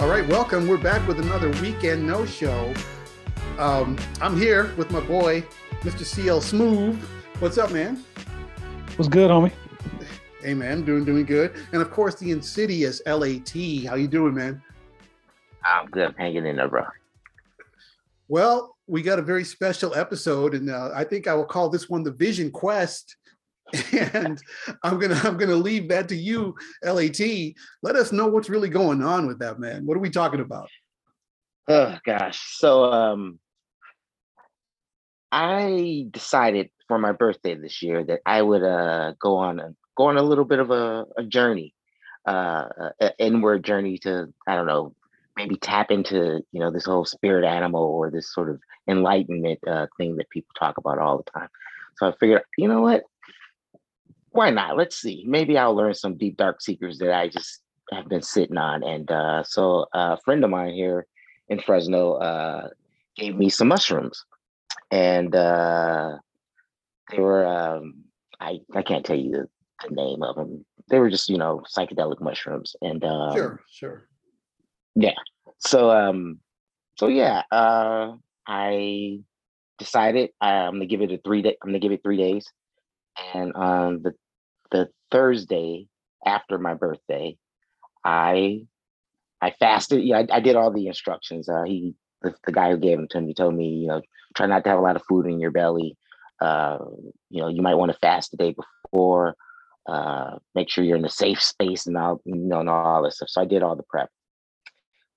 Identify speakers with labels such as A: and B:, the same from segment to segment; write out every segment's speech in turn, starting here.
A: All right, welcome. We're back with another weekend no show. Um, I'm here with my boy, Mr. CL Smooth. What's up, man?
B: What's good, homie?
A: Hey, man, doing doing good. And of course, the insidious LAT. How you doing, man?
C: I'm good. hanging in there, bro.
A: Well, we got a very special episode, and uh, I think I will call this one the Vision Quest. and I'm gonna I'm gonna leave that to you, LAT. Let us know what's really going on with that, man. What are we talking about?
C: Oh gosh. So um I decided for my birthday this year that I would uh go on a go on a little bit of a, a journey, uh an inward journey to, I don't know, maybe tap into, you know, this whole spirit animal or this sort of enlightenment uh thing that people talk about all the time. So I figured, you know what? Why not? Let's see. Maybe I'll learn some deep dark secrets that I just have been sitting on. And uh, so a friend of mine here in Fresno uh, gave me some mushrooms, and uh, they were um, I I can't tell you the, the, name of them. They were just you know psychedelic mushrooms, and um,
A: sure, sure,
C: yeah. So um, so yeah, uh, I decided I'm gonna give it a three day. I'm gonna give it three days and on the the Thursday after my birthday, I I fasted. Yeah, I, I did all the instructions. Uh, he the, the guy who gave them to me told me, you know, try not to have a lot of food in your belly. Uh, you know, you might want to fast the day before. Uh, make sure you're in a safe space and all, you know, and all this stuff. So I did all the prep.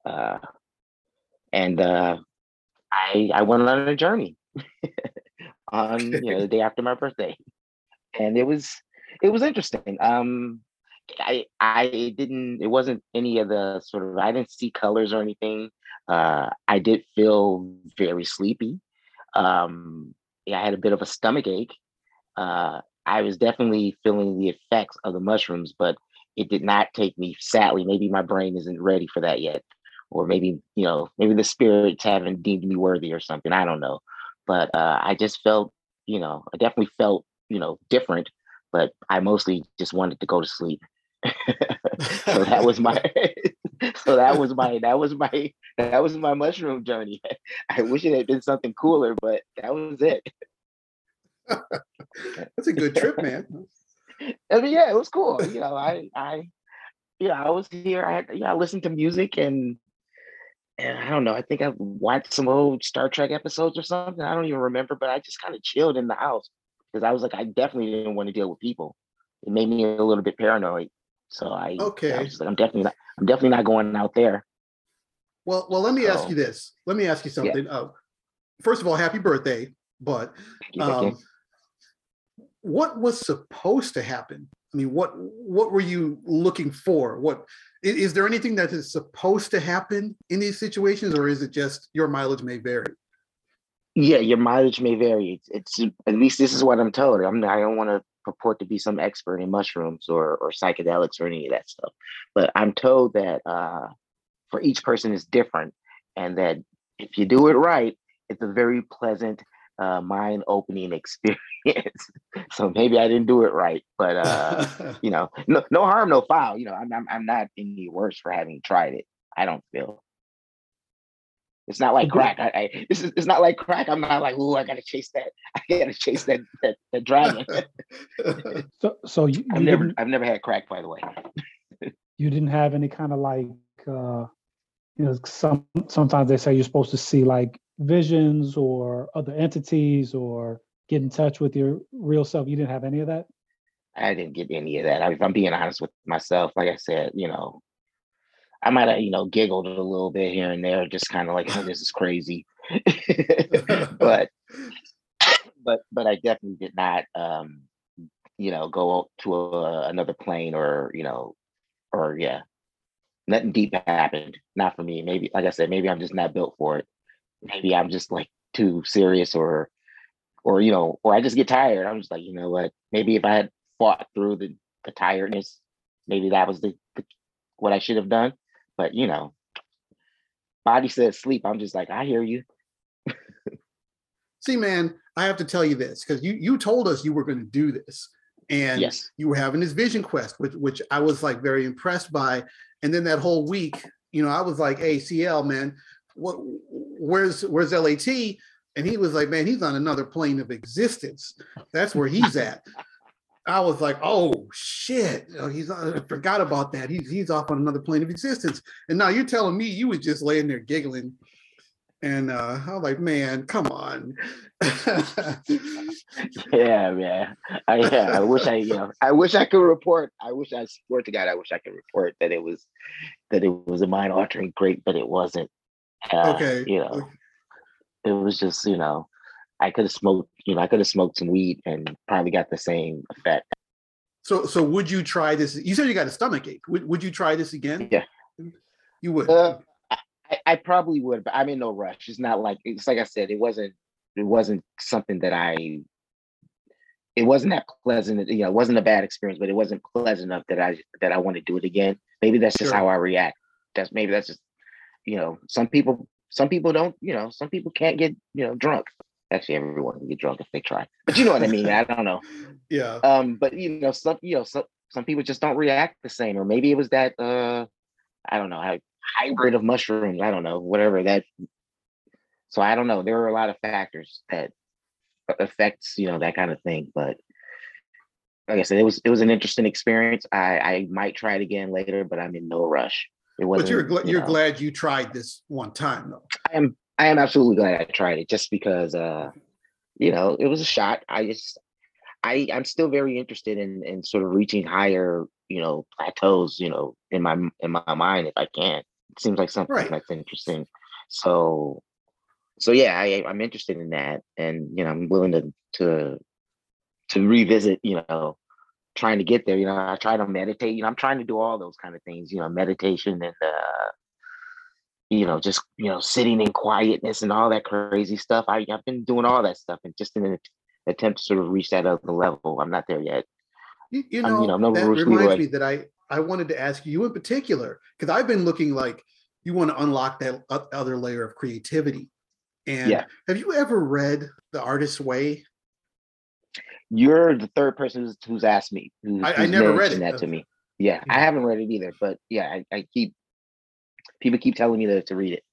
C: Uh, and uh, I I went on a journey on you know the day after my birthday and it was it was interesting. Um, I I didn't. It wasn't any of the sort of. I didn't see colors or anything. Uh, I did feel very sleepy. Um, yeah, I had a bit of a stomach ache. Uh, I was definitely feeling the effects of the mushrooms, but it did not take me. Sadly, maybe my brain isn't ready for that yet, or maybe you know, maybe the spirits haven't deemed me worthy or something. I don't know, but uh, I just felt, you know, I definitely felt you know, different, but I mostly just wanted to go to sleep. so that was my so that was my that was my that was my mushroom journey. I wish it had been something cooler, but that was it.
A: That's a good trip, man.
C: I mean, yeah, it was cool. You know, I I yeah, I was here. I yeah, I listened to music and and I don't know. I think I watched some old Star Trek episodes or something. I don't even remember, but I just kind of chilled in the house because I was like, I definitely didn't want to deal with people. It made me a little bit paranoid. So I
A: okay.
C: I was like, I'm definitely not. I'm definitely not going out there.
A: Well, well, let me so, ask you this. Let me ask you something. Yeah. Uh, first of all, happy birthday! But um, what was supposed to happen? I mean, what what were you looking for? What is, is there anything that is supposed to happen in these situations, or is it just your mileage may vary?
C: Yeah, your mileage may vary. It's, it's at least this is what I'm told. I'm I don't want to purport to be some expert in mushrooms or or psychedelics or any of that stuff, but I'm told that uh, for each person is different, and that if you do it right, it's a very pleasant, uh, mind-opening experience. so maybe I didn't do it right, but uh, you know, no no harm, no foul. You know, I'm I'm, I'm not any worse for having tried it. I don't feel. It's not like crack. I, I this is it's not like crack. I'm not like, oh, I gotta chase that. I gotta chase that that, that dragon.
B: so so you,
C: I've never I've never had crack, by the way.
B: you didn't have any kind of like uh you know, some sometimes they say you're supposed to see like visions or other entities or get in touch with your real self. You didn't have any of that?
C: I didn't get any of that. I, if I'm being honest with myself, like I said, you know, I might have, you know, giggled a little bit here and there, just kind of like, oh, this is crazy. but but but I definitely did not um, you know, go to a, another plane or, you know, or yeah. Nothing deep happened. Not for me. Maybe like I said, maybe I'm just not built for it. Maybe I'm just like too serious or or you know, or I just get tired. I'm just like, you know what? Maybe if I had fought through the, the tiredness, maybe that was the, the what I should have done. But you know, body says sleep. I'm just like, I hear you.
A: See, man, I have to tell you this because you you told us you were going to do this, and
C: yes.
A: you were having this vision quest, which which I was like very impressed by. And then that whole week, you know, I was like, "Hey, CL, man, what? Where's where's LAT?" And he was like, "Man, he's on another plane of existence. That's where he's at." I was like, "Oh shit, oh, he's I forgot about that. He's he's off on another plane of existence." And now you're telling me you was just laying there giggling and uh, I was like, man, come on.
C: yeah, man. I, yeah, I wish I, you know, I wish I could report. I wish I swear to God, I wish I could report that it was that it was a mind altering great, but it wasn't. Uh, okay. You know, it was just, you know, I could have smoked, you know, I could have smoked some weed and probably got the same effect.
A: So, so would you try this? You said you got a stomach ache. Would, would you try this again?
C: Yeah.
A: You would.
C: Uh, I, I probably would, but I'm in no rush. It's not like it's like I said, it wasn't it wasn't something that I it wasn't that pleasant, you know, it wasn't a bad experience, but it wasn't pleasant enough that I that I want to do it again. Maybe that's just sure. how I react. That's maybe that's just, you know, some people some people don't, you know, some people can't get, you know, drunk. Actually, everyone can get drunk if they try. But you know what I mean? I don't know.
A: Yeah.
C: Um, but you know, some you know, some some people just don't react the same, or maybe it was that uh I don't know hybrid of mushrooms. I don't know, whatever that. So I don't know. There are a lot of factors that affects you know that kind of thing. But like I said, it was it was an interesting experience. I I might try it again later, but I'm in no rush.
A: It wasn't. But you're gl- you are glad you tried this one time though.
C: I am. I am absolutely glad I tried it just because uh you know it was a shot. I just I I'm still very interested in in sort of reaching higher you know plateaus you know in my in my mind if I can It seems like something right. that's interesting. So, so yeah, I, I'm interested in that, and you know, I'm willing to to to revisit. You know, trying to get there. You know, I try to meditate. You know, I'm trying to do all those kind of things. You know, meditation and uh, you know, just you know, sitting in quietness and all that crazy stuff. I, I've been doing all that stuff, and just in an attempt to sort of reach that other level. I'm not there yet.
A: You, you know, you know that reminds me that I I wanted to ask you in particular, because I've been looking like you want to unlock that other layer of creativity. And yeah. have you ever read The Artist's Way?
C: You're the third person who's, who's asked me.
A: Who's, I, I never read it.
C: That to me. Yeah, yeah, I mm. haven't read it either, but yeah, I, I keep people keep telling me to, to read it.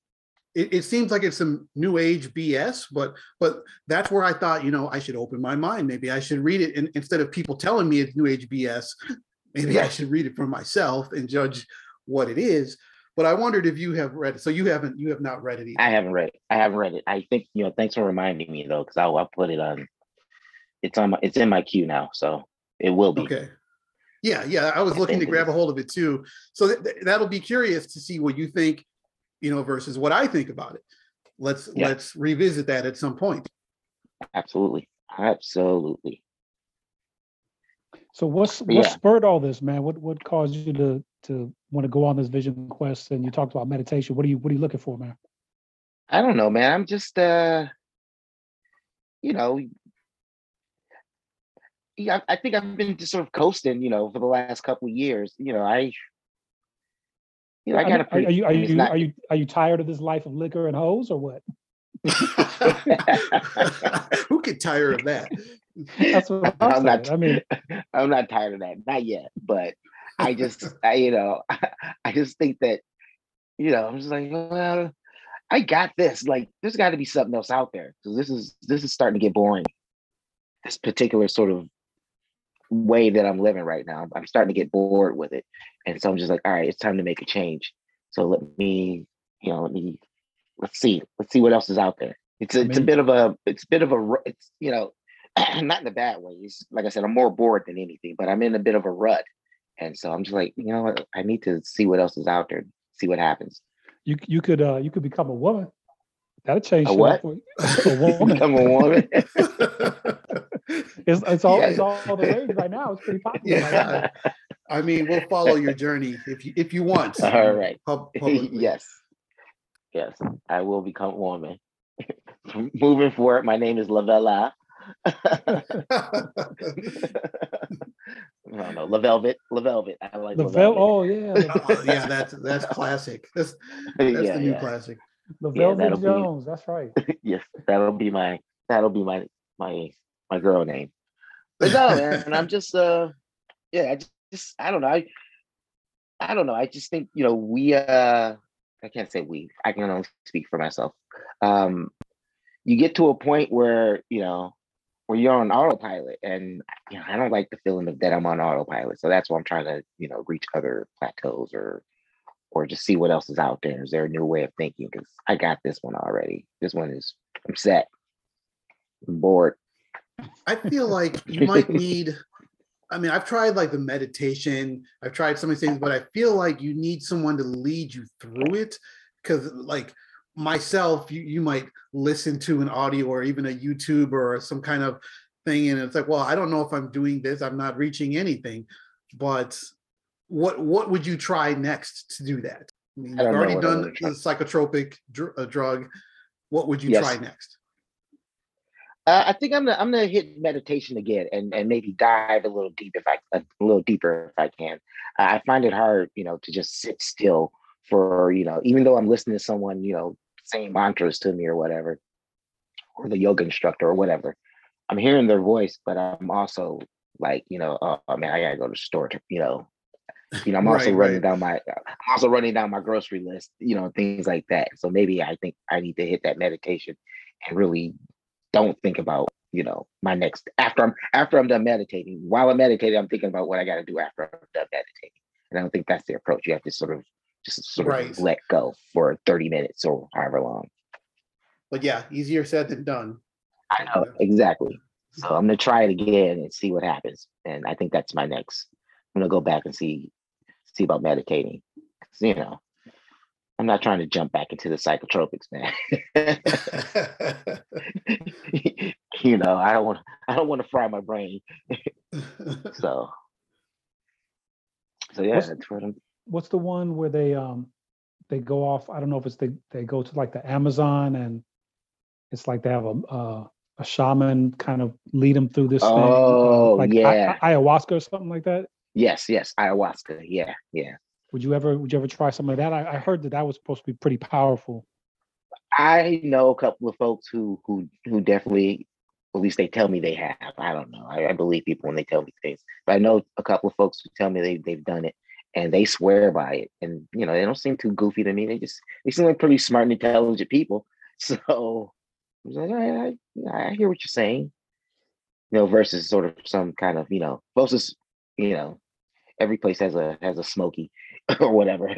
A: it. It seems like it's some new age BS, but but that's where I thought, you know, I should open my mind. Maybe I should read it and instead of people telling me it's new age BS, maybe I should read it for myself and judge what it is. But I wondered if you have read it. So you haven't, you have not read it either.
C: I haven't read it. I haven't read it. I think you know. Thanks for reminding me though, because I'll, I'll put it on. It's on my. It's in my queue now, so it will be.
A: Okay. Yeah, yeah. I was I looking to grab a hold of it too. So th- that'll be curious to see what you think, you know, versus what I think about it. Let's yeah. let's revisit that at some point.
C: Absolutely, absolutely.
B: So what's what yeah. spurred all this, man? What what caused you to to want to go on this vision quest? And you talked about meditation. What are you what are you looking for, man?
C: I don't know, man. I'm just uh you know, yeah, I think I've been just sort of coasting, you know, for the last couple years. You know, I
B: you know, I got a pretty, are you are you not, are you are you tired of this life of liquor and hoes or what?
A: Who get tired of that?
B: That's what I'm, I'm not. I mean,
C: I'm not tired of that, not yet. But I just, I, you know, I just think that, you know, I'm just like, well, I got this. Like, there's got to be something else out there because this is this is starting to get boring. This particular sort of way that I'm living right now, I'm starting to get bored with it, and so I'm just like, all right, it's time to make a change. So let me, you know, let me let's see, let's see what else is out there. It's a, it's a bit of a it's a bit of a it's you know not in a bad way. It's, like I said, I'm more bored than anything, but I'm in a bit of a rut. And so I'm just like, you know what? I need to see what else is out there, see what happens.
B: You you could uh you could become a woman. That'll change.
C: A what?
B: A woman.
C: become a woman.
B: it's, it's all yeah. it's all the rage right now. It's pretty popular. Yeah. Right
A: I mean, we'll follow your journey if you if you want.
C: All right. Pub- yes. Yes, I will become a woman. Moving forward, my name is Lavella. I don't know. La Velvet. La Velvet. I like
B: La Velvet. Oh yeah.
A: oh, yeah, that's that's classic. That's that's yeah, the new yeah. classic.
B: La Velvet yeah, Jones. Be, that's right.
C: yes, that'll be my that'll be my my my girl name. But no, man, and I'm just uh yeah, I just, just I don't know. I I don't know. I just think, you know, we uh I can't say we. I can only speak for myself. Um, you get to a point where you know where you're on autopilot, and you know I don't like the feeling of that I'm on autopilot. So that's why I'm trying to you know reach other plateaus or or just see what else is out there. Is there a new way of thinking? Because I got this one already. This one is I'm set. I'm bored.
A: I feel like you might need. I mean, I've tried like the meditation. I've tried so many things, but I feel like you need someone to lead you through it. Because, like myself, you you might listen to an audio or even a YouTube or some kind of thing, and it's like, well, I don't know if I'm doing this. I'm not reaching anything. But what what would you try next to do that? I mean, you've already done the psychotropic dr- uh, drug. What would you yes. try next?
C: Uh, I think I'm gonna I'm gonna hit meditation again and and maybe dive a little deep if I a little deeper if I can. Uh, I find it hard, you know, to just sit still for you know, even though I'm listening to someone, you know, saying mantras to me or whatever, or the yoga instructor or whatever. I'm hearing their voice, but I'm also like, you know, oh, oh man, I gotta go to the store to, you know, you know, I'm also right, running right. down my I'm also running down my grocery list, you know, things like that. So maybe I think I need to hit that meditation and really don't think about you know my next after I'm after I'm done meditating. While I'm meditating, I'm thinking about what I got to do after I'm done meditating. And I don't think that's the approach. You have to sort of just sort right. of let go for 30 minutes or however long.
A: But yeah, easier said than done.
C: I know exactly. So I'm gonna try it again and see what happens. And I think that's my next. I'm gonna go back and see see about meditating. You know, I'm not trying to jump back into the psychotropics, man. you know, I don't want I don't want to fry my brain. so so yeah,
B: what's,
C: that's what I'm
B: what's the one where they um they go off, I don't know if it's they they go to like the Amazon and it's like they have a uh, a shaman kind of lead them through this
C: oh,
B: thing.
C: Uh, like
B: yeah. I, ayahuasca or something like that.
C: Yes, yes, ayahuasca. Yeah, yeah.
B: Would you ever would you ever try some of that? I, I heard that that was supposed to be pretty powerful.
C: I know a couple of folks who who who definitely, at least they tell me they have. I don't know. I, I believe people when they tell me things, but I know a couple of folks who tell me they they've done it and they swear by it. And you know, they don't seem too goofy to me. They just they seem like pretty smart and intelligent people. So I was like, I, I, I hear what you're saying. You know, versus sort of some kind of you know, versus you know, every place has a has a smoky or whatever.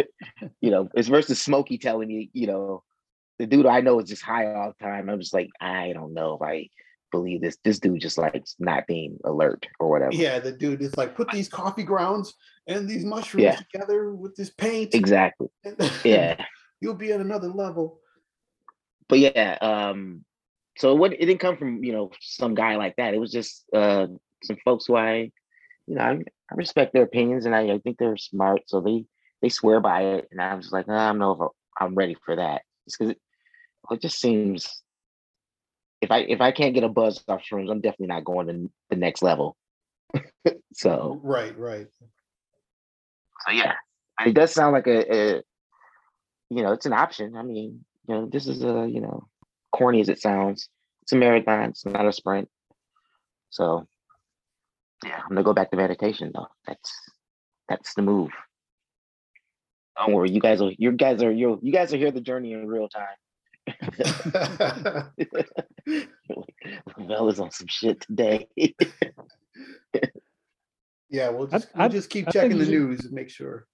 C: you know, it's versus Smokey telling me, you know, the dude I know is just high all the time. I'm just like, I don't know if I believe this. This dude just like not being alert or whatever.
A: Yeah, the dude is like, put these coffee grounds and these mushrooms yeah. together with this paint.
C: Exactly. yeah.
A: You'll be at another level.
C: But yeah, um, so what it didn't come from, you know, some guy like that. It was just uh some folks who I, you know, I, I respect their opinions and I, I think they're smart. So they they swear by it, and I'm just like, oh, I don't know if I'm ready for that. because it, it just seems if I if I can't get a buzz off shrooms, I'm definitely not going to the next level. so
A: right, right.
C: So yeah, it does sound like a, a, you know, it's an option. I mean, you know, this is a you know, corny as it sounds, it's a marathon. It's not a sprint. So yeah, I'm gonna go back to meditation though. That's that's the move. Don't worry, you guys will. You guys are you. You guys are here the journey in real time. Lavelle is on some shit today.
A: yeah, we'll just, I, we'll just keep I, checking I the should, news and make sure.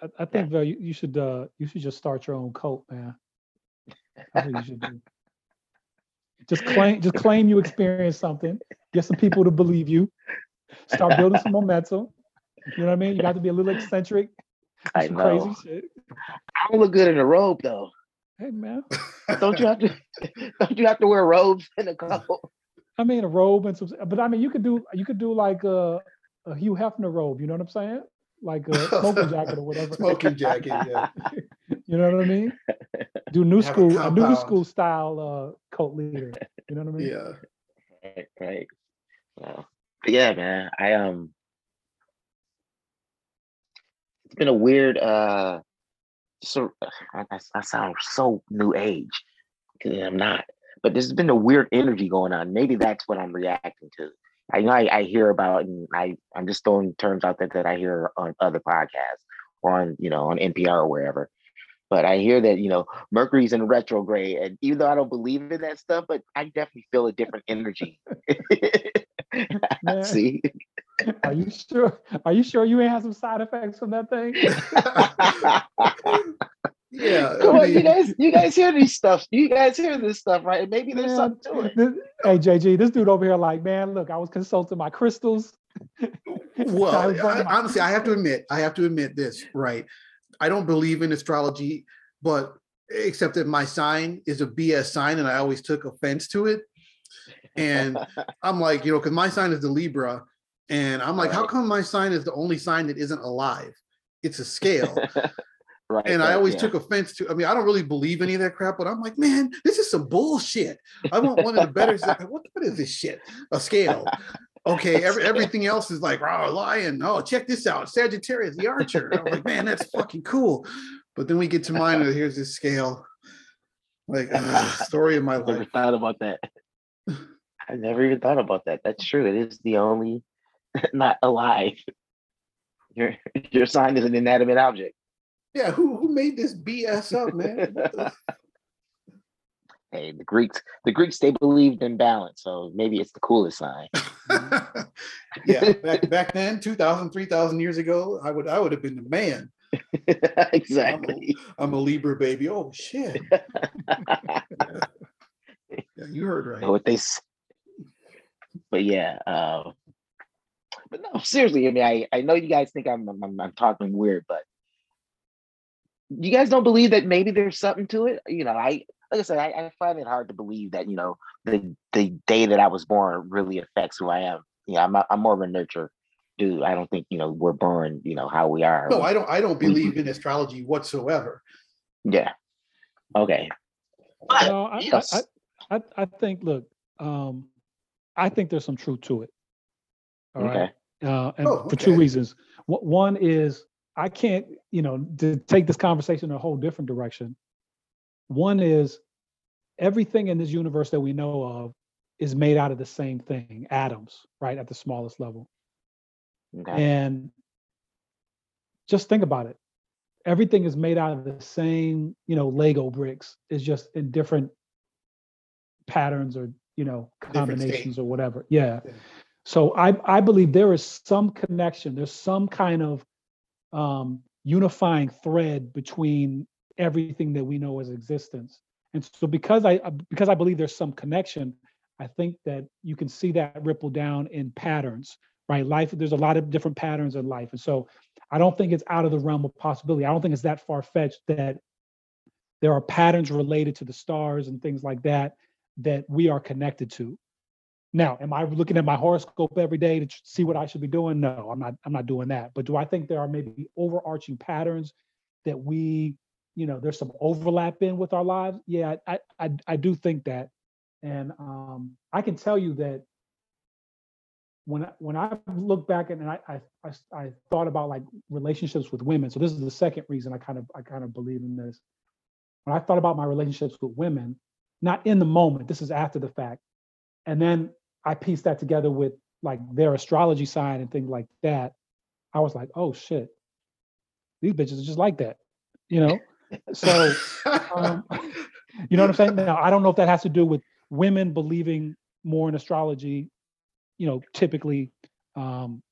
B: I, I think yeah. you, you, should uh you should just start your own cult, man. That's what you should do. Just claim just claim you experienced something. Get some people to believe you. Start building some momentum. You know what I mean? You got to be a little eccentric.
C: I know. Crazy shit. I don't look good in a robe though.
B: Hey man.
C: don't you have to don't you have to wear robes in a couple?
B: I mean a robe and some but I mean you could do you could do like a, a Hugh Hefner robe, you know what I'm saying? Like a smoking jacket or whatever.
A: Smoking jacket, yeah.
B: you know what I mean? Do new have school a, a, new school style uh cult leader. You know what I mean?
A: Yeah.
C: Right, right. Well, yeah, man. I um it's been a weird uh so I, I sound so new age because I'm not but there's been a weird energy going on maybe that's what i'm reacting to i know I, I, hear about and i i'm just throwing terms out there that i hear on other podcasts or on you know on npr or wherever But I hear that you know Mercury's in retrograde, and even though I don't believe in that stuff, but I definitely feel a different energy. See.
B: Are you sure? Are you sure you ain't have some side effects from that thing?
A: yeah.
C: Come I mean, on, you guys, you guys hear these stuff. You guys hear this stuff, right? Maybe there's man, something to it.
B: This, hey, JG, this dude over here, like, man, look, I was consulting my crystals.
A: well, I, honestly, I have to admit, I have to admit this, right? I don't believe in astrology, but except that my sign is a BS sign, and I always took offense to it. And I'm like, you know, because my sign is the Libra, and I'm like, right. how come my sign is the only sign that isn't alive? It's a scale. right. And right, I always yeah. took offense to, I mean, I don't really believe any of that crap, but I'm like, man, this is some bullshit. I want one of the better, what, what is this shit? A scale. Okay, every, everything else is like, oh, lion. Oh, check this out. Sagittarius, the archer. I'm like, man, that's fucking cool. But then we get to mine, and here's this scale. Like, uh, story of my life.
C: Never thought about that. I never even thought about that. That's true. It is the only not alive. Your your sign is an inanimate object.
A: Yeah, who who made this BS up, man?
C: hey, the Greeks, the Greeks, they believed in balance, so maybe it's the coolest sign.
A: yeah, back back then, 2,000, 3,000 years ago, I would I would have been the man.
C: exactly.
A: I'm a, I'm a, Libra baby. Oh shit. yeah. yeah, you heard right.
C: What they but yeah, uh, but no, seriously. I mean, I, I know you guys think I'm, I'm I'm talking weird, but you guys don't believe that maybe there's something to it. You know, I like I said, I, I find it hard to believe that you know the the day that I was born really affects who I am. Yeah, I'm I'm more of a nurture dude. I don't think you know we're born you know how we are.
A: No, I don't. I don't believe in astrology whatsoever.
C: Yeah. Okay.
B: no, I, yes. I, I, I think. Look, um, I think there's some truth to it. All okay. right, uh, and oh, okay. for two reasons. One is I can't, you know, to take this conversation in a whole different direction. One is everything in this universe that we know of is made out of the same thing, atoms, right, at the smallest level. Okay. And just think about it. Everything is made out of the same, you know, Lego bricks. Is just in different patterns or you know combinations or whatever. Yeah. yeah. So I I believe there is some connection. There's some kind of um, unifying thread between everything that we know as existence. And so because I because I believe there's some connection, I think that you can see that ripple down in patterns, right? Life, there's a lot of different patterns in life. And so I don't think it's out of the realm of possibility. I don't think it's that far fetched that there are patterns related to the stars and things like that that we are connected to. Now, am I looking at my horoscope every day to see what I should be doing? No, I'm not. I'm not doing that. But do I think there are maybe overarching patterns that we, you know, there's some overlap in with our lives? Yeah, I I I do think that, and um, I can tell you that when when I look back and I, I I I thought about like relationships with women. So this is the second reason I kind of I kind of believe in this. When I thought about my relationships with women, not in the moment, this is after the fact. And then I pieced that together with like their astrology sign and things like that. I was like, oh shit, these bitches are just like that, you know? So, um, you know what I'm saying? Now, I don't know if that has to do with women believing more in astrology, you know, typically um,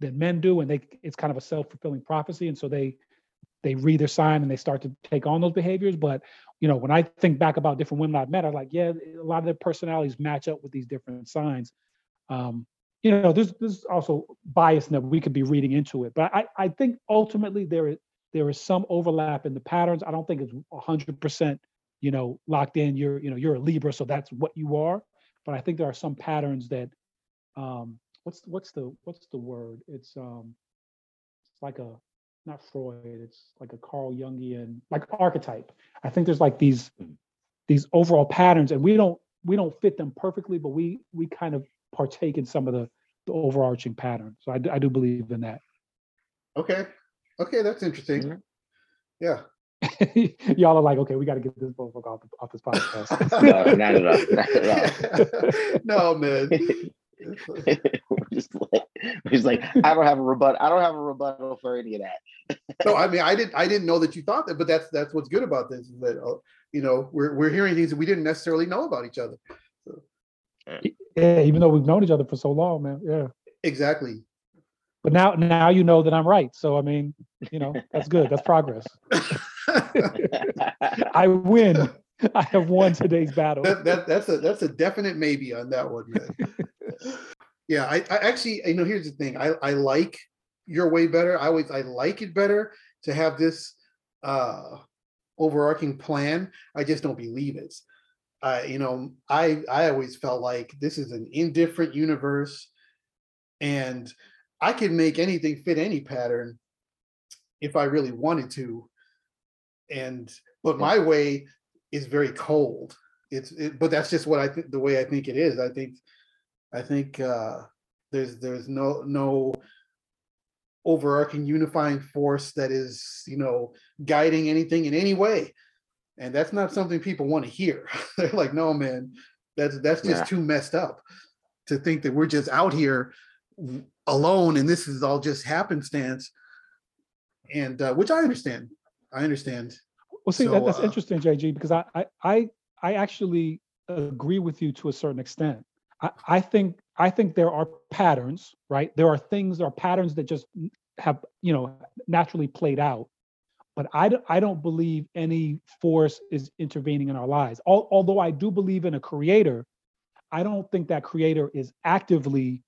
B: than men do, and they it's kind of a self fulfilling prophecy, and so they they read their sign and they start to take on those behaviors. But you know, when I think back about different women I've met, I'm like, yeah, a lot of their personalities match up with these different signs. Um, you know, there's there's also bias that we could be reading into it, but I I think ultimately there is there is some overlap in the patterns. I don't think it's hundred percent, you know, locked in. You're you know you're a Libra, so that's what you are. But I think there are some patterns that, um, what's what's the what's the word? It's um, it's like a not Freud, it's like a Carl Jungian, like archetype. I think there's like these mm. these overall patterns, and we don't we don't fit them perfectly, but we we kind of partake in some of the, the overarching patterns. So I, I do believe in that.
A: Okay, okay, that's interesting. Mm-hmm. Yeah.
B: Y'all are like, okay, we got to get this book off, off this podcast.
C: no, not at all. Not at
A: all. no, man.
C: Just like he's like, I don't have a rebuttal. I don't have a rebuttal for any of that.
A: no, I mean, I didn't, I didn't know that you thought that, but that's that's what's good about this is that uh, you know we're we're hearing things that we didn't necessarily know about each other. So.
B: Yeah, even though we've known each other for so long, man. Yeah.
A: Exactly.
B: But now, now you know that I'm right. So I mean, you know, that's good. That's progress. I win. I have won today's battle.
A: That, that, that's a that's a definite maybe on that one. Yeah, yeah I, I actually, you know, here's the thing. I, I like your way better. I always I like it better to have this uh overarching plan. I just don't believe it. I, you know, I I always felt like this is an indifferent universe, and I can make anything fit any pattern if I really wanted to. And but my way is very cold. It's it, but that's just what I think the way I think it is. I think I think uh there's there's no no overarching unifying force that is, you know, guiding anything in any way. And that's not something people want to hear. They're like no man that's that's just yeah. too messed up to think that we're just out here alone and this is all just happenstance. And uh, which i understand. I understand.
B: Well see so, that, that's uh, interesting jg because I, I i i actually agree with you to a certain extent I, I think i think there are patterns right there are things there are patterns that just have you know naturally played out but I, I don't believe any force is intervening in our lives. Al- although I do believe in a creator, I don't think that creator is actively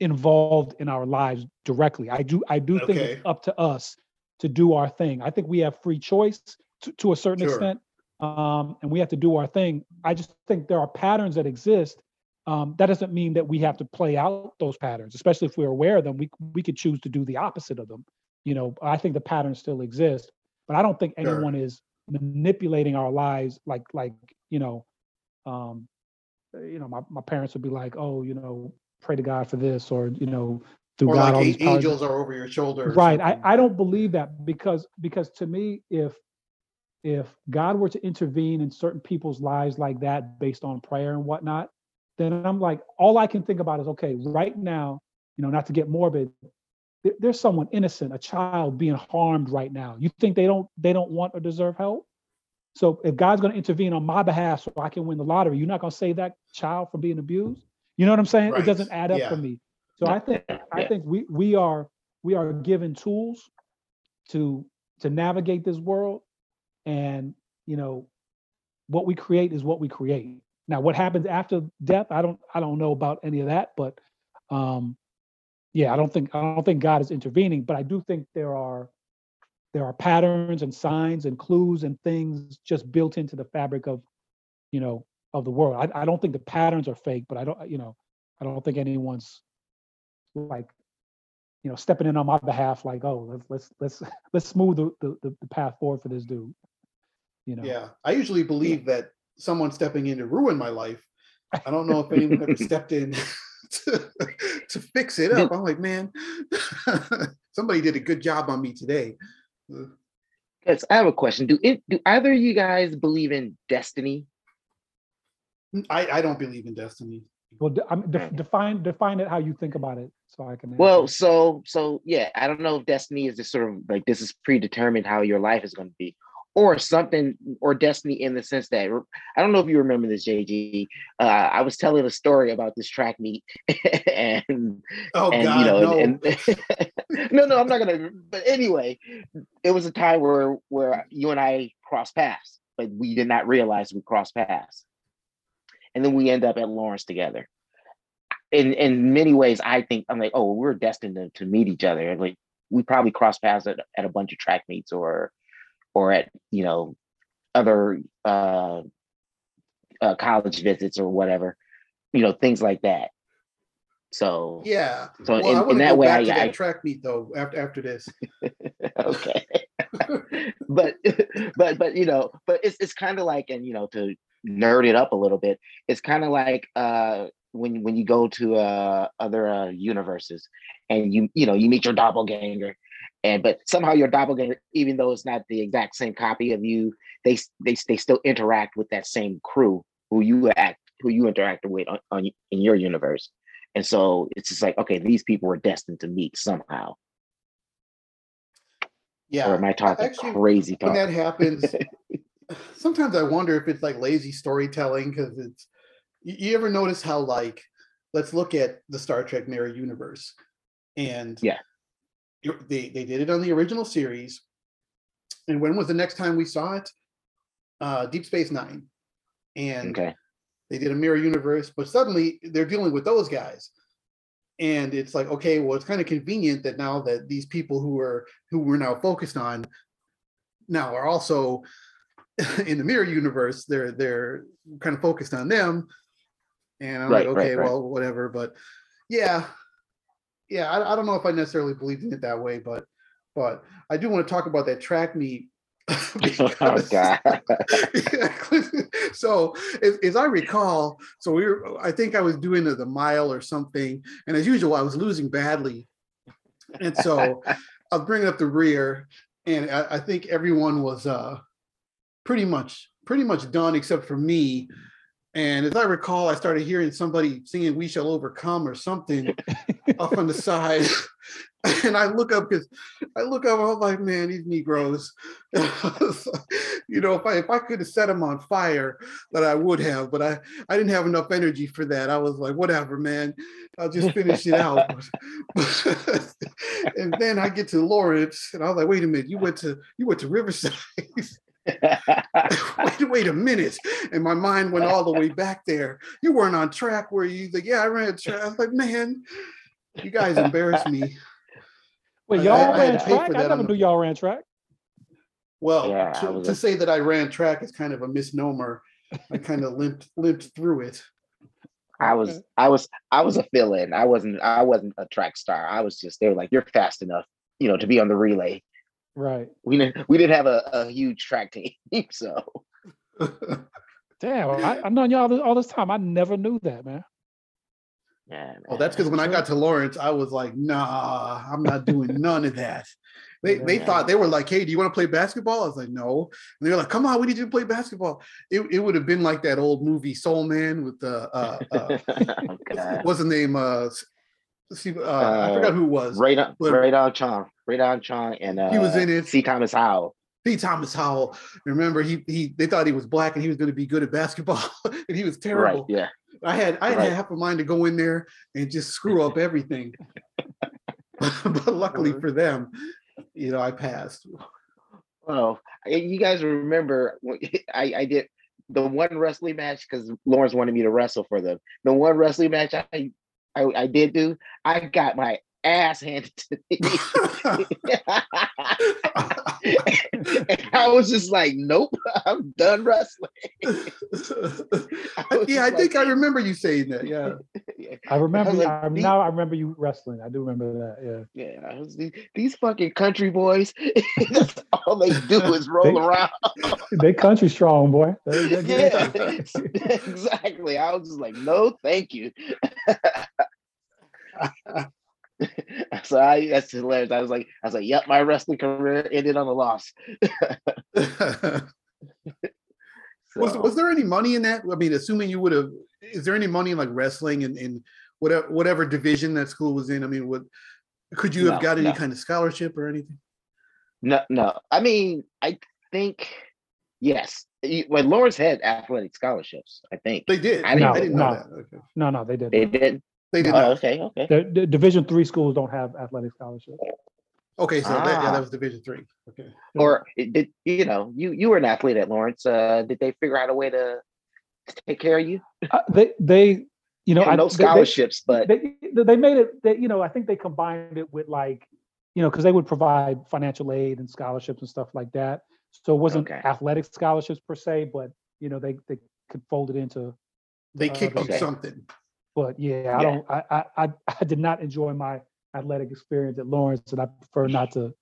B: involved in our lives directly. I do I do okay. think it's up to us to do our thing. I think we have free choice to, to a certain sure. extent, um, and we have to do our thing. I just think there are patterns that exist. Um, that doesn't mean that we have to play out those patterns, especially if we're aware of them. We we could choose to do the opposite of them you know i think the patterns still exist but i don't think anyone sure. is manipulating our lives like like you know um you know my, my parents would be like oh you know pray to god for this or you know
A: through or god like angels are over your shoulder
B: right I, I don't believe that because because to me if if god were to intervene in certain people's lives like that based on prayer and whatnot then i'm like all i can think about is okay right now you know not to get morbid there's someone innocent, a child being harmed right now. You think they don't they don't want or deserve help? So if God's going to intervene on my behalf so I can win the lottery, you're not going to save that child from being abused. You know what I'm saying? Right. It doesn't add up yeah. for me. So I think yeah. I think we we are we are given tools to to navigate this world, and you know what we create is what we create. Now, what happens after death, I don't I don't know about any of that, but um, yeah, I don't think I don't think God is intervening, but I do think there are there are patterns and signs and clues and things just built into the fabric of you know of the world. I, I don't think the patterns are fake, but I don't you know I don't think anyone's like you know stepping in on my behalf like oh let's let's let's let's smooth the, the, the path forward for this dude.
A: You know. Yeah, I usually believe that someone stepping in to ruin my life. I don't know if anyone ever stepped in to, to fix it up. I'm like, man, somebody did a good job on me today.
C: Yes, I have a question. Do it? Do either of you guys believe in destiny?
A: Mm, I, I don't believe in destiny.
B: Well, de- I de- define define it how you think about it, so I can.
C: Well, so so yeah, I don't know if destiny is just sort of like this is predetermined how your life is going to be, or something or destiny in the sense that I don't know if you remember this, JG. Uh, I was telling a story about this track meet, and
A: oh and, God, you know, no. And,
C: and no, no, I'm not gonna. But anyway, it was a time where where you and I crossed paths, but we did not realize we crossed paths, and then we end up at Lawrence together. In in many ways, I think I'm like, oh, we're destined to, to meet each other. Like we probably crossed paths at, at a bunch of track meets or or at you know other uh, uh, college visits or whatever, you know things like that. So
A: yeah,
C: so well, in, in that way, I,
A: that I track meet though after after this.
C: okay, but but but you know, but it's it's kind of like, and you know, to nerd it up a little bit, it's kind of like uh when when you go to uh other uh universes and you you know you meet your doppelganger and but somehow your doppelganger, even though it's not the exact same copy of you, they they they still interact with that same crew who you act who you interacted with on, on in your universe. And so it's just like, okay, these people were destined to meet somehow. Yeah. Or am I talking actually, crazy
A: talk? When that happens, sometimes I wonder if it's like lazy storytelling because it's. You, you ever notice how like, let's look at the Star Trek mirror universe, and
C: yeah,
A: they they did it on the original series, and when was the next time we saw it? Uh, Deep Space Nine, and okay. they did a mirror universe, but suddenly they're dealing with those guys. And it's like okay well it's kind of convenient that now that these people who are who we're now focused on now are also in the mirror universe they're they're kind of focused on them. And i'm right, like okay right, well whatever but yeah yeah I, I don't know if i necessarily believed in it that way but but i do want to talk about that track meet oh, so as, as, I recall, so we were, I think I was doing the, the mile or something, and as usual, I was losing badly, and so I was bringing up the rear, and I, I think everyone was uh, pretty much pretty much done except for me. And as I recall, I started hearing somebody singing "We Shall Overcome" or something off on the side, and I look up because I look up, I'm like, man, these Negroes. you know, if I if I could have set them on fire, that I would have, but I I didn't have enough energy for that. I was like, whatever, man, I'll just finish it out. and then I get to Lawrence, and I was like, wait a minute, you went to you went to Riverside. wait, wait a minute. And my mind went all the way back there. You weren't on track where you like, yeah, I ran track. I was like, man, you guys embarrassed me.
B: Wait, y'all I, ran I track? I never knew y'all ran track.
A: Well, yeah, to, to say that I ran track is kind of a misnomer. I kind of limped limped through it.
C: I was I was I was a fill-in. I wasn't I wasn't a track star. I was just they were like, you're fast enough, you know, to be on the relay.
B: Right.
C: We didn't we didn't have a, a huge track team, so
B: damn, I, I've known y'all all this time. I never knew that, man.
A: Yeah, well, that's because when I got to Lawrence, I was like, nah, I'm not doing none of that. They, they thought they were like, hey, do you want to play basketball? I was like, no. And they were like, come on, we need you to play basketball. It, it would have been like that old movie Soul Man with the uh, uh oh, what's the name? Uh, see, uh, uh, I forgot who it was.
C: Right on, right Chong, Rae Dawn Chong, and uh,
A: he was in it.
C: C. Thomas Howell.
A: C. Thomas Howell. Remember, he he they thought he was black and he was going to be good at basketball, and he was terrible.
C: Right, yeah.
A: I had I had right. half a mind to go in there and just screw up everything. but luckily for them, you know, I passed.
C: Well, you guys remember I, I did the one wrestling match because Lawrence wanted me to wrestle for them. The one wrestling match I, I, I did do, I got my ass handed to me. I was just like, nope, I'm done wrestling.
A: I yeah, I like, think I remember you saying that. Yeah.
B: I remember I like, I, now I remember you wrestling. I do remember that.
C: Yeah. Yeah. Was, these, these, fucking country boys, all they do is roll they, around.
B: they country strong, boy.
C: yeah, exactly. I was just like, no, thank you. so I that's hilarious. I was like, I was like, yep, my wrestling career ended on a loss.
A: so. Was was there any money in that? I mean, assuming you would have, is there any money in like wrestling and in, in whatever whatever division that school was in? I mean, what could you have got any no. kind of scholarship or anything?
C: No, no. I mean, I think yes. When Lawrence had athletic scholarships, I think
A: they did.
B: I didn't, no, I didn't know that. Okay. No, no, they did.
C: They did.
A: They did.
C: Oh, okay, okay.
B: The, the, Division three schools don't have athletic scholarships.
A: Okay, so ah. that, yeah, that ah. was Division three. Okay.
C: Or did you know you you were an athlete at Lawrence? Uh, did they figure out a way to take care of you?
B: Uh, they they you know
C: I, no scholarships,
B: they,
C: but
B: they, they made it. They, you know I think they combined it with like you know because they would provide financial aid and scholarships and stuff like that. So it wasn't okay. athletic scholarships per se, but you know they they could fold it into.
A: They uh, kicked you something.
B: But yeah, yeah. I don't. I, I I did not enjoy my athletic experience at Lawrence, and I prefer not to.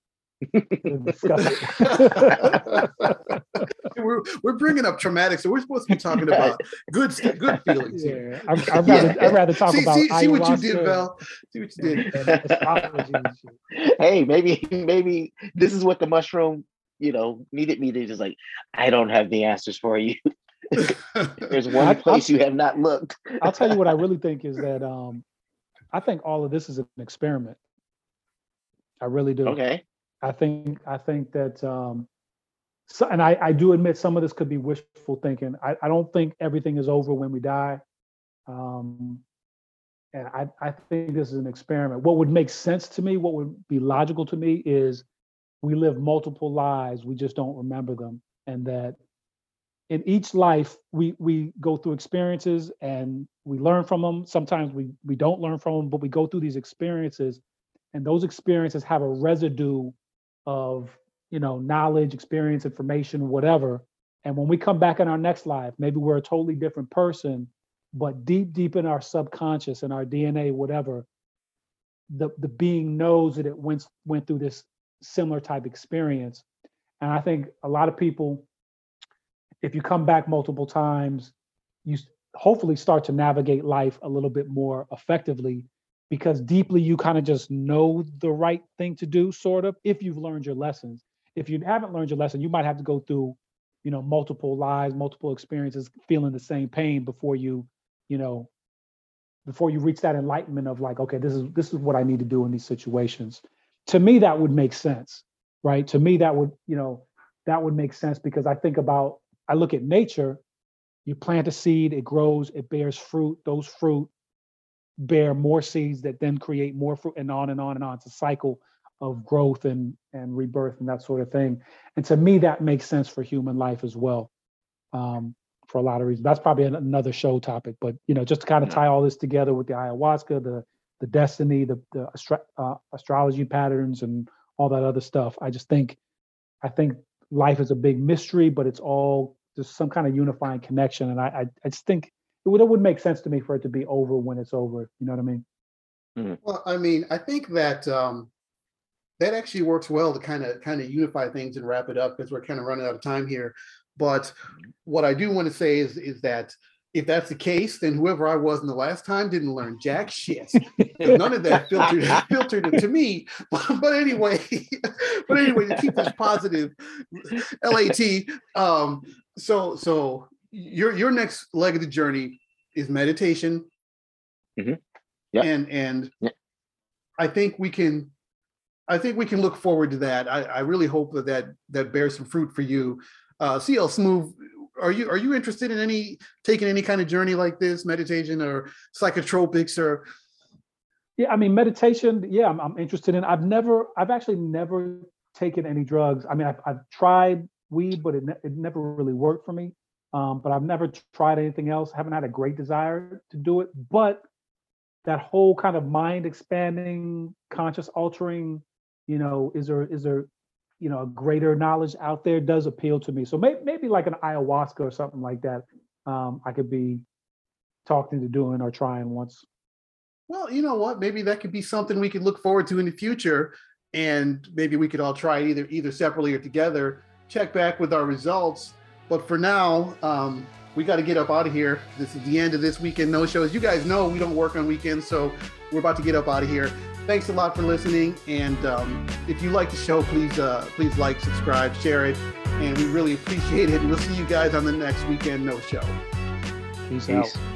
B: discuss
A: it. we're, we're bringing up traumatic, so we're supposed to be talking about good good feelings.
B: Yeah, I, would rather, yeah. I'd rather talk
A: see,
B: about.
A: See, see what you did, Val. See what you did.
C: hey, maybe maybe this is what the mushroom, you know, needed me to just like. I don't have the answers for you. There's one I, place I'll, you have not looked.
B: I'll tell you what I really think is that um, I think all of this is an experiment. I really do.
C: Okay.
B: I think I think that um, so, and I, I do admit some of this could be wishful thinking. I, I don't think everything is over when we die. Um, and I, I think this is an experiment. What would make sense to me, what would be logical to me is we live multiple lives, we just don't remember them. And that in each life we we go through experiences and we learn from them. Sometimes we we don't learn from them, but we go through these experiences and those experiences have a residue of you know, knowledge, experience, information, whatever. And when we come back in our next life, maybe we're a totally different person, but deep, deep in our subconscious and our DNA, whatever, the the being knows that it went went through this similar type experience. And I think a lot of people, if you come back multiple times, you hopefully start to navigate life a little bit more effectively because deeply you kind of just know the right thing to do, sort of, if you've learned your lessons if you haven't learned your lesson, you might have to go through, you know, multiple lives, multiple experiences, feeling the same pain before you, you know, before you reach that enlightenment of like, okay, this is this is what I need to do in these situations. To me, that would make sense, right? To me, that would, you know, that would make sense because I think about, I look at nature, you plant a seed, it grows, it bears fruit, those fruit bear more seeds that then create more fruit and on and on and on. It's a cycle of growth and and rebirth and that sort of thing. And to me, that makes sense for human life as well, um, for a lot of reasons. That's probably another show topic, but you know, just to kind of tie all this together with the ayahuasca, the the destiny, the the astro- uh, astrology patterns, and all that other stuff. I just think, I think life is a big mystery, but it's all just some kind of unifying connection. And I I, I just think it would it would make sense to me for it to be over when it's over. You know what I mean?
A: Mm-hmm. Well, I mean, I think that um, that actually works well to kind of kind of unify things and wrap it up because we're kind of running out of time here. But mm-hmm. what I do want to say is is that if that's the case, then whoever I was in the last time didn't learn jack shit. None of that filtered filtered to me. But, but anyway, but anyway, to keep this positive, LAT. Um, so so your your next leg of the journey is meditation.
C: Mm-hmm. Yeah.
A: And and yeah. I think we can I think we can look forward to that. I, I really hope that, that that bears some fruit for you. Uh, CL Smooth, are you are you interested in any taking any kind of journey like this, meditation or psychotropics or?
B: Yeah, I mean meditation. Yeah, I'm, I'm interested in. I've never, I've actually never taken any drugs. I mean, I've, I've tried weed, but it ne- it never really worked for me. Um, but I've never tried anything else. I haven't had a great desire to do it. But that whole kind of mind expanding, conscious altering you know, is there is there, you know, a greater knowledge out there does appeal to me. So maybe maybe like an ayahuasca or something like that. Um, I could be talked into doing or trying once.
A: Well, you know what? Maybe that could be something we could look forward to in the future, and maybe we could all try it either either separately or together. Check back with our results. But for now, um, we got to get up out of here. This is the end of this weekend no shows. You guys know we don't work on weekends, so we're about to get up out of here thanks a lot for listening. And um, if you like the show, please uh, please like, subscribe, share it, and we really appreciate it. And we'll see you guys on the next weekend no show.
B: Peace, Peace. out.